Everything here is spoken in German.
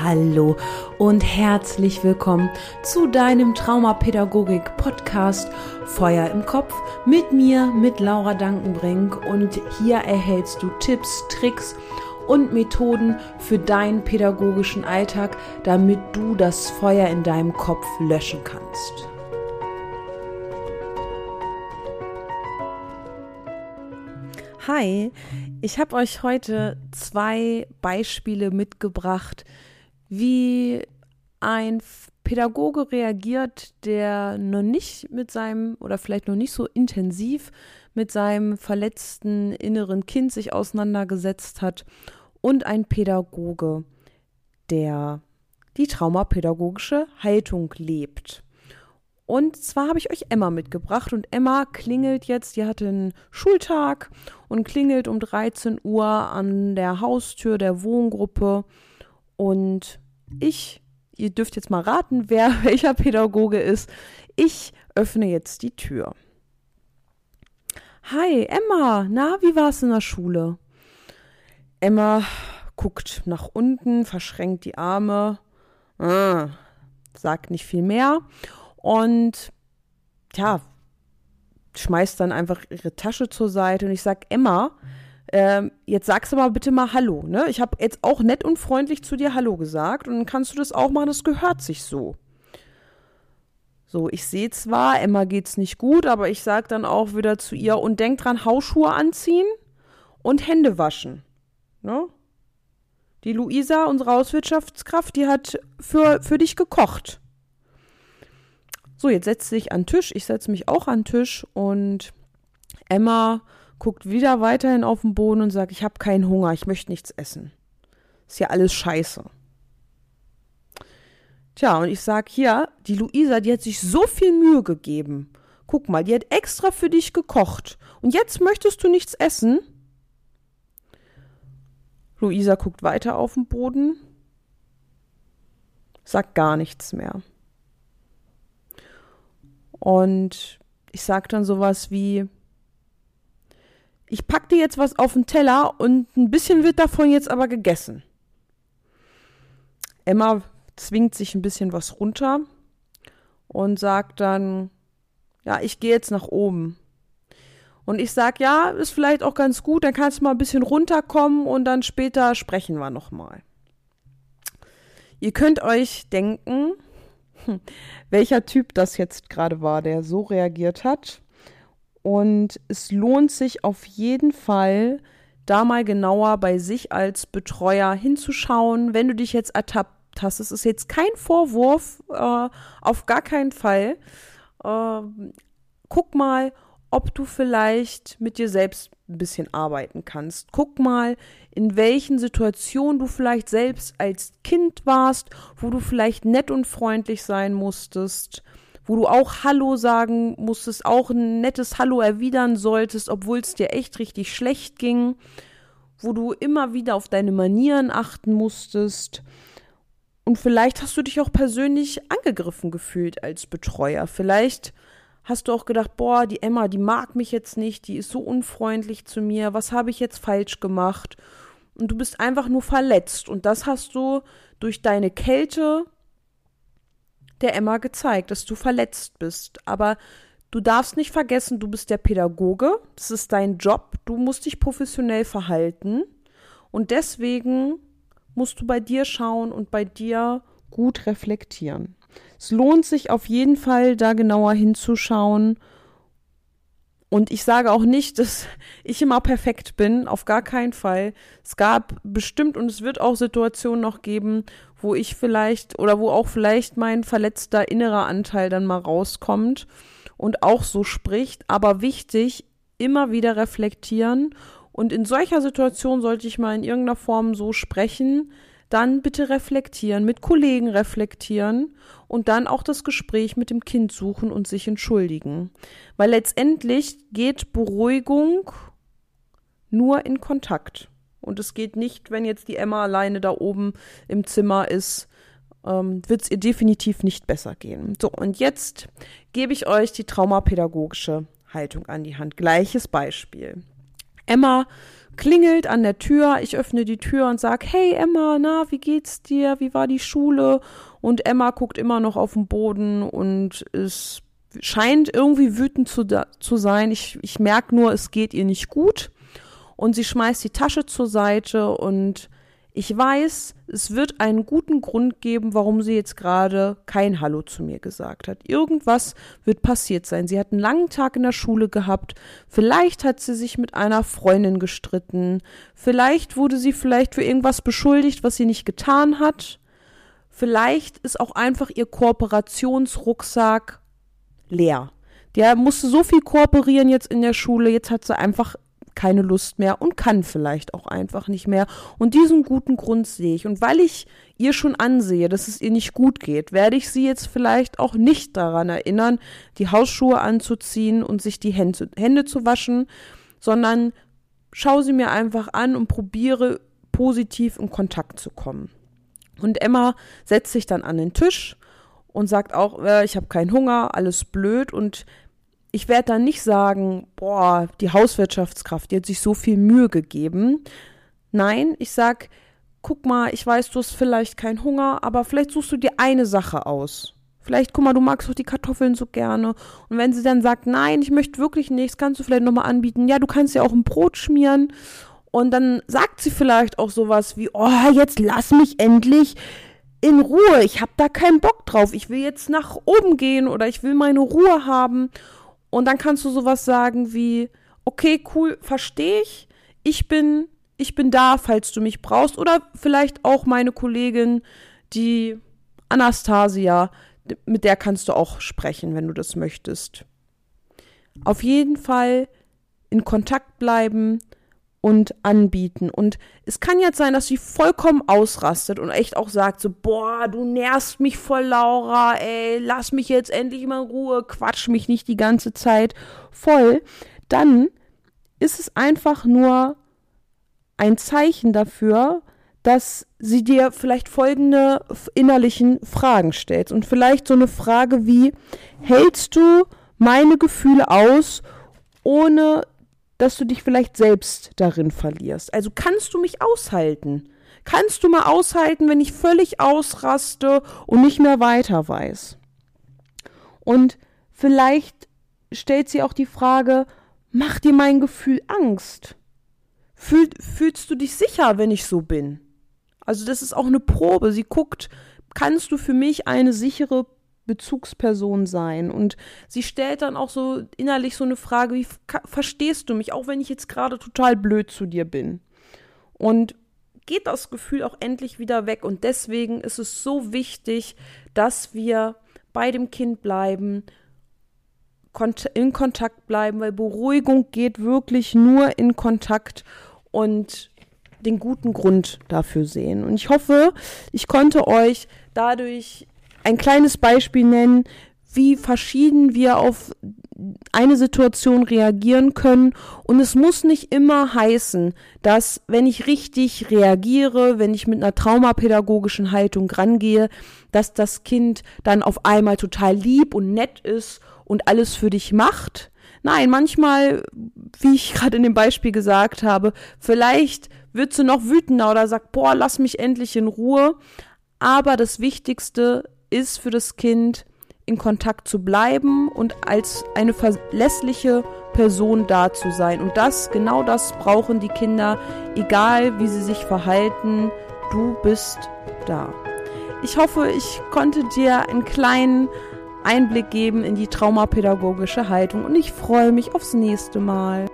Hallo und herzlich willkommen zu deinem Traumapädagogik-Podcast Feuer im Kopf mit mir, mit Laura Dankenbrink. Und hier erhältst du Tipps, Tricks und Methoden für deinen pädagogischen Alltag, damit du das Feuer in deinem Kopf löschen kannst. Hi, ich habe euch heute zwei Beispiele mitgebracht, wie ein Pädagoge reagiert, der noch nicht mit seinem oder vielleicht noch nicht so intensiv mit seinem verletzten inneren Kind sich auseinandergesetzt hat und ein Pädagoge, der die traumapädagogische Haltung lebt. Und zwar habe ich euch Emma mitgebracht und Emma klingelt jetzt, die hatte einen Schultag und klingelt um 13 Uhr an der Haustür der Wohngruppe und ich, ihr dürft jetzt mal raten, wer welcher Pädagoge ist. Ich öffne jetzt die Tür. Hi, Emma, na, wie war es in der Schule? Emma guckt nach unten, verschränkt die Arme, ah, sagt nicht viel mehr und ja, schmeißt dann einfach ihre Tasche zur Seite und ich sag, Emma, ähm, jetzt sagst du mal bitte mal Hallo, ne? Ich habe jetzt auch nett und freundlich zu dir Hallo gesagt und dann kannst du das auch machen, das gehört sich so. So, ich sehe zwar, Emma geht's nicht gut, aber ich sag dann auch wieder zu ihr und denk dran, Hausschuhe anziehen und Hände waschen. Ne? Die Luisa, unsere Hauswirtschaftskraft, die hat für, für dich gekocht. So, jetzt setzt sich an den Tisch. Ich setze mich auch an den Tisch und Emma guckt wieder weiterhin auf den Boden und sagt, ich habe keinen Hunger, ich möchte nichts essen. Ist ja alles scheiße. Tja, und ich sag hier, die Luisa, die hat sich so viel Mühe gegeben. Guck mal, die hat extra für dich gekocht. Und jetzt möchtest du nichts essen? Luisa guckt weiter auf den Boden, sagt gar nichts mehr. Und ich sage dann sowas wie, ich pack dir jetzt was auf den Teller und ein bisschen wird davon jetzt aber gegessen. Emma zwingt sich ein bisschen was runter und sagt dann, ja, ich gehe jetzt nach oben. Und ich sag, ja, ist vielleicht auch ganz gut, dann kannst du mal ein bisschen runterkommen und dann später sprechen wir nochmal. Ihr könnt euch denken, welcher Typ das jetzt gerade war, der so reagiert hat. Und es lohnt sich auf jeden Fall, da mal genauer bei sich als Betreuer hinzuschauen, wenn du dich jetzt ertappt hast. Es ist jetzt kein Vorwurf, äh, auf gar keinen Fall. Äh, guck mal, ob du vielleicht mit dir selbst ein bisschen arbeiten kannst. Guck mal, in welchen Situationen du vielleicht selbst als Kind warst, wo du vielleicht nett und freundlich sein musstest, wo du auch Hallo sagen musstest, auch ein nettes Hallo erwidern solltest, obwohl es dir echt richtig schlecht ging, wo du immer wieder auf deine Manieren achten musstest. Und vielleicht hast du dich auch persönlich angegriffen gefühlt als Betreuer. Vielleicht hast du auch gedacht, boah, die Emma, die mag mich jetzt nicht, die ist so unfreundlich zu mir, was habe ich jetzt falsch gemacht? Und du bist einfach nur verletzt. Und das hast du durch deine Kälte der Emma gezeigt, dass du verletzt bist. Aber du darfst nicht vergessen, du bist der Pädagoge, das ist dein Job, du musst dich professionell verhalten. Und deswegen musst du bei dir schauen und bei dir gut reflektieren. Es lohnt sich auf jeden Fall, da genauer hinzuschauen. Und ich sage auch nicht, dass ich immer perfekt bin, auf gar keinen Fall. Es gab bestimmt und es wird auch Situationen noch geben, wo ich vielleicht oder wo auch vielleicht mein verletzter innerer Anteil dann mal rauskommt und auch so spricht. Aber wichtig, immer wieder reflektieren. Und in solcher Situation sollte ich mal in irgendeiner Form so sprechen, dann bitte reflektieren, mit Kollegen reflektieren und dann auch das Gespräch mit dem Kind suchen und sich entschuldigen. Weil letztendlich geht Beruhigung nur in Kontakt. Und es geht nicht, wenn jetzt die Emma alleine da oben im Zimmer ist, ähm, wird es ihr definitiv nicht besser gehen. So, und jetzt gebe ich euch die traumapädagogische Haltung an die Hand. Gleiches Beispiel. Emma klingelt an der Tür. Ich öffne die Tür und sage, hey Emma, na, wie geht's dir? Wie war die Schule? Und Emma guckt immer noch auf den Boden und es scheint irgendwie wütend zu, zu sein. Ich, ich merke nur, es geht ihr nicht gut. Und sie schmeißt die Tasche zur Seite und ich weiß, es wird einen guten Grund geben, warum sie jetzt gerade kein Hallo zu mir gesagt hat. Irgendwas wird passiert sein. Sie hat einen langen Tag in der Schule gehabt. Vielleicht hat sie sich mit einer Freundin gestritten. Vielleicht wurde sie vielleicht für irgendwas beschuldigt, was sie nicht getan hat. Vielleicht ist auch einfach ihr Kooperationsrucksack leer. Der musste so viel kooperieren jetzt in der Schule. Jetzt hat sie einfach keine Lust mehr und kann vielleicht auch einfach nicht mehr. Und diesen guten Grund sehe ich. Und weil ich ihr schon ansehe, dass es ihr nicht gut geht, werde ich sie jetzt vielleicht auch nicht daran erinnern, die Hausschuhe anzuziehen und sich die Hände, Hände zu waschen, sondern schaue sie mir einfach an und probiere positiv in Kontakt zu kommen. Und Emma setzt sich dann an den Tisch und sagt auch, äh, ich habe keinen Hunger, alles blöd und ich werde dann nicht sagen, boah, die Hauswirtschaftskraft, die hat sich so viel Mühe gegeben. Nein, ich sag, guck mal, ich weiß, du hast vielleicht keinen Hunger, aber vielleicht suchst du dir eine Sache aus. Vielleicht, guck mal, du magst doch die Kartoffeln so gerne. Und wenn sie dann sagt, nein, ich möchte wirklich nichts, kannst du vielleicht nochmal anbieten. Ja, du kannst ja auch ein Brot schmieren. Und dann sagt sie vielleicht auch sowas wie, oh, jetzt lass mich endlich in Ruhe. Ich hab da keinen Bock drauf. Ich will jetzt nach oben gehen oder ich will meine Ruhe haben. Und dann kannst du sowas sagen wie, okay, cool, verstehe ich. Ich bin, ich bin da, falls du mich brauchst. Oder vielleicht auch meine Kollegin, die Anastasia, mit der kannst du auch sprechen, wenn du das möchtest. Auf jeden Fall in Kontakt bleiben und anbieten. Und es kann jetzt sein, dass sie vollkommen ausrastet und echt auch sagt so, boah, du nervst mich voll, Laura, ey, lass mich jetzt endlich mal in Ruhe, quatsch mich nicht die ganze Zeit voll. Dann ist es einfach nur ein Zeichen dafür, dass sie dir vielleicht folgende innerlichen Fragen stellt. Und vielleicht so eine Frage wie, hältst du meine Gefühle aus, ohne dass du dich vielleicht selbst darin verlierst. Also kannst du mich aushalten? Kannst du mal aushalten, wenn ich völlig ausraste und nicht mehr weiter weiß? Und vielleicht stellt sie auch die Frage, macht dir mein Gefühl Angst? Fühl, fühlst du dich sicher, wenn ich so bin? Also das ist auch eine Probe. Sie guckt, kannst du für mich eine sichere Bezugsperson sein. Und sie stellt dann auch so innerlich so eine Frage, wie verstehst du mich, auch wenn ich jetzt gerade total blöd zu dir bin? Und geht das Gefühl auch endlich wieder weg. Und deswegen ist es so wichtig, dass wir bei dem Kind bleiben, in Kontakt bleiben, weil Beruhigung geht wirklich nur in Kontakt und den guten Grund dafür sehen. Und ich hoffe, ich konnte euch dadurch ein kleines Beispiel nennen, wie verschieden wir auf eine Situation reagieren können. Und es muss nicht immer heißen, dass wenn ich richtig reagiere, wenn ich mit einer traumapädagogischen Haltung rangehe, dass das Kind dann auf einmal total lieb und nett ist und alles für dich macht. Nein, manchmal, wie ich gerade in dem Beispiel gesagt habe, vielleicht wird sie noch wütender oder sagt, boah, lass mich endlich in Ruhe. Aber das Wichtigste ist für das Kind, in Kontakt zu bleiben und als eine verlässliche Person da zu sein. Und das, genau das brauchen die Kinder, egal wie sie sich verhalten. Du bist da. Ich hoffe, ich konnte dir einen kleinen Einblick geben in die traumapädagogische Haltung und ich freue mich aufs nächste Mal.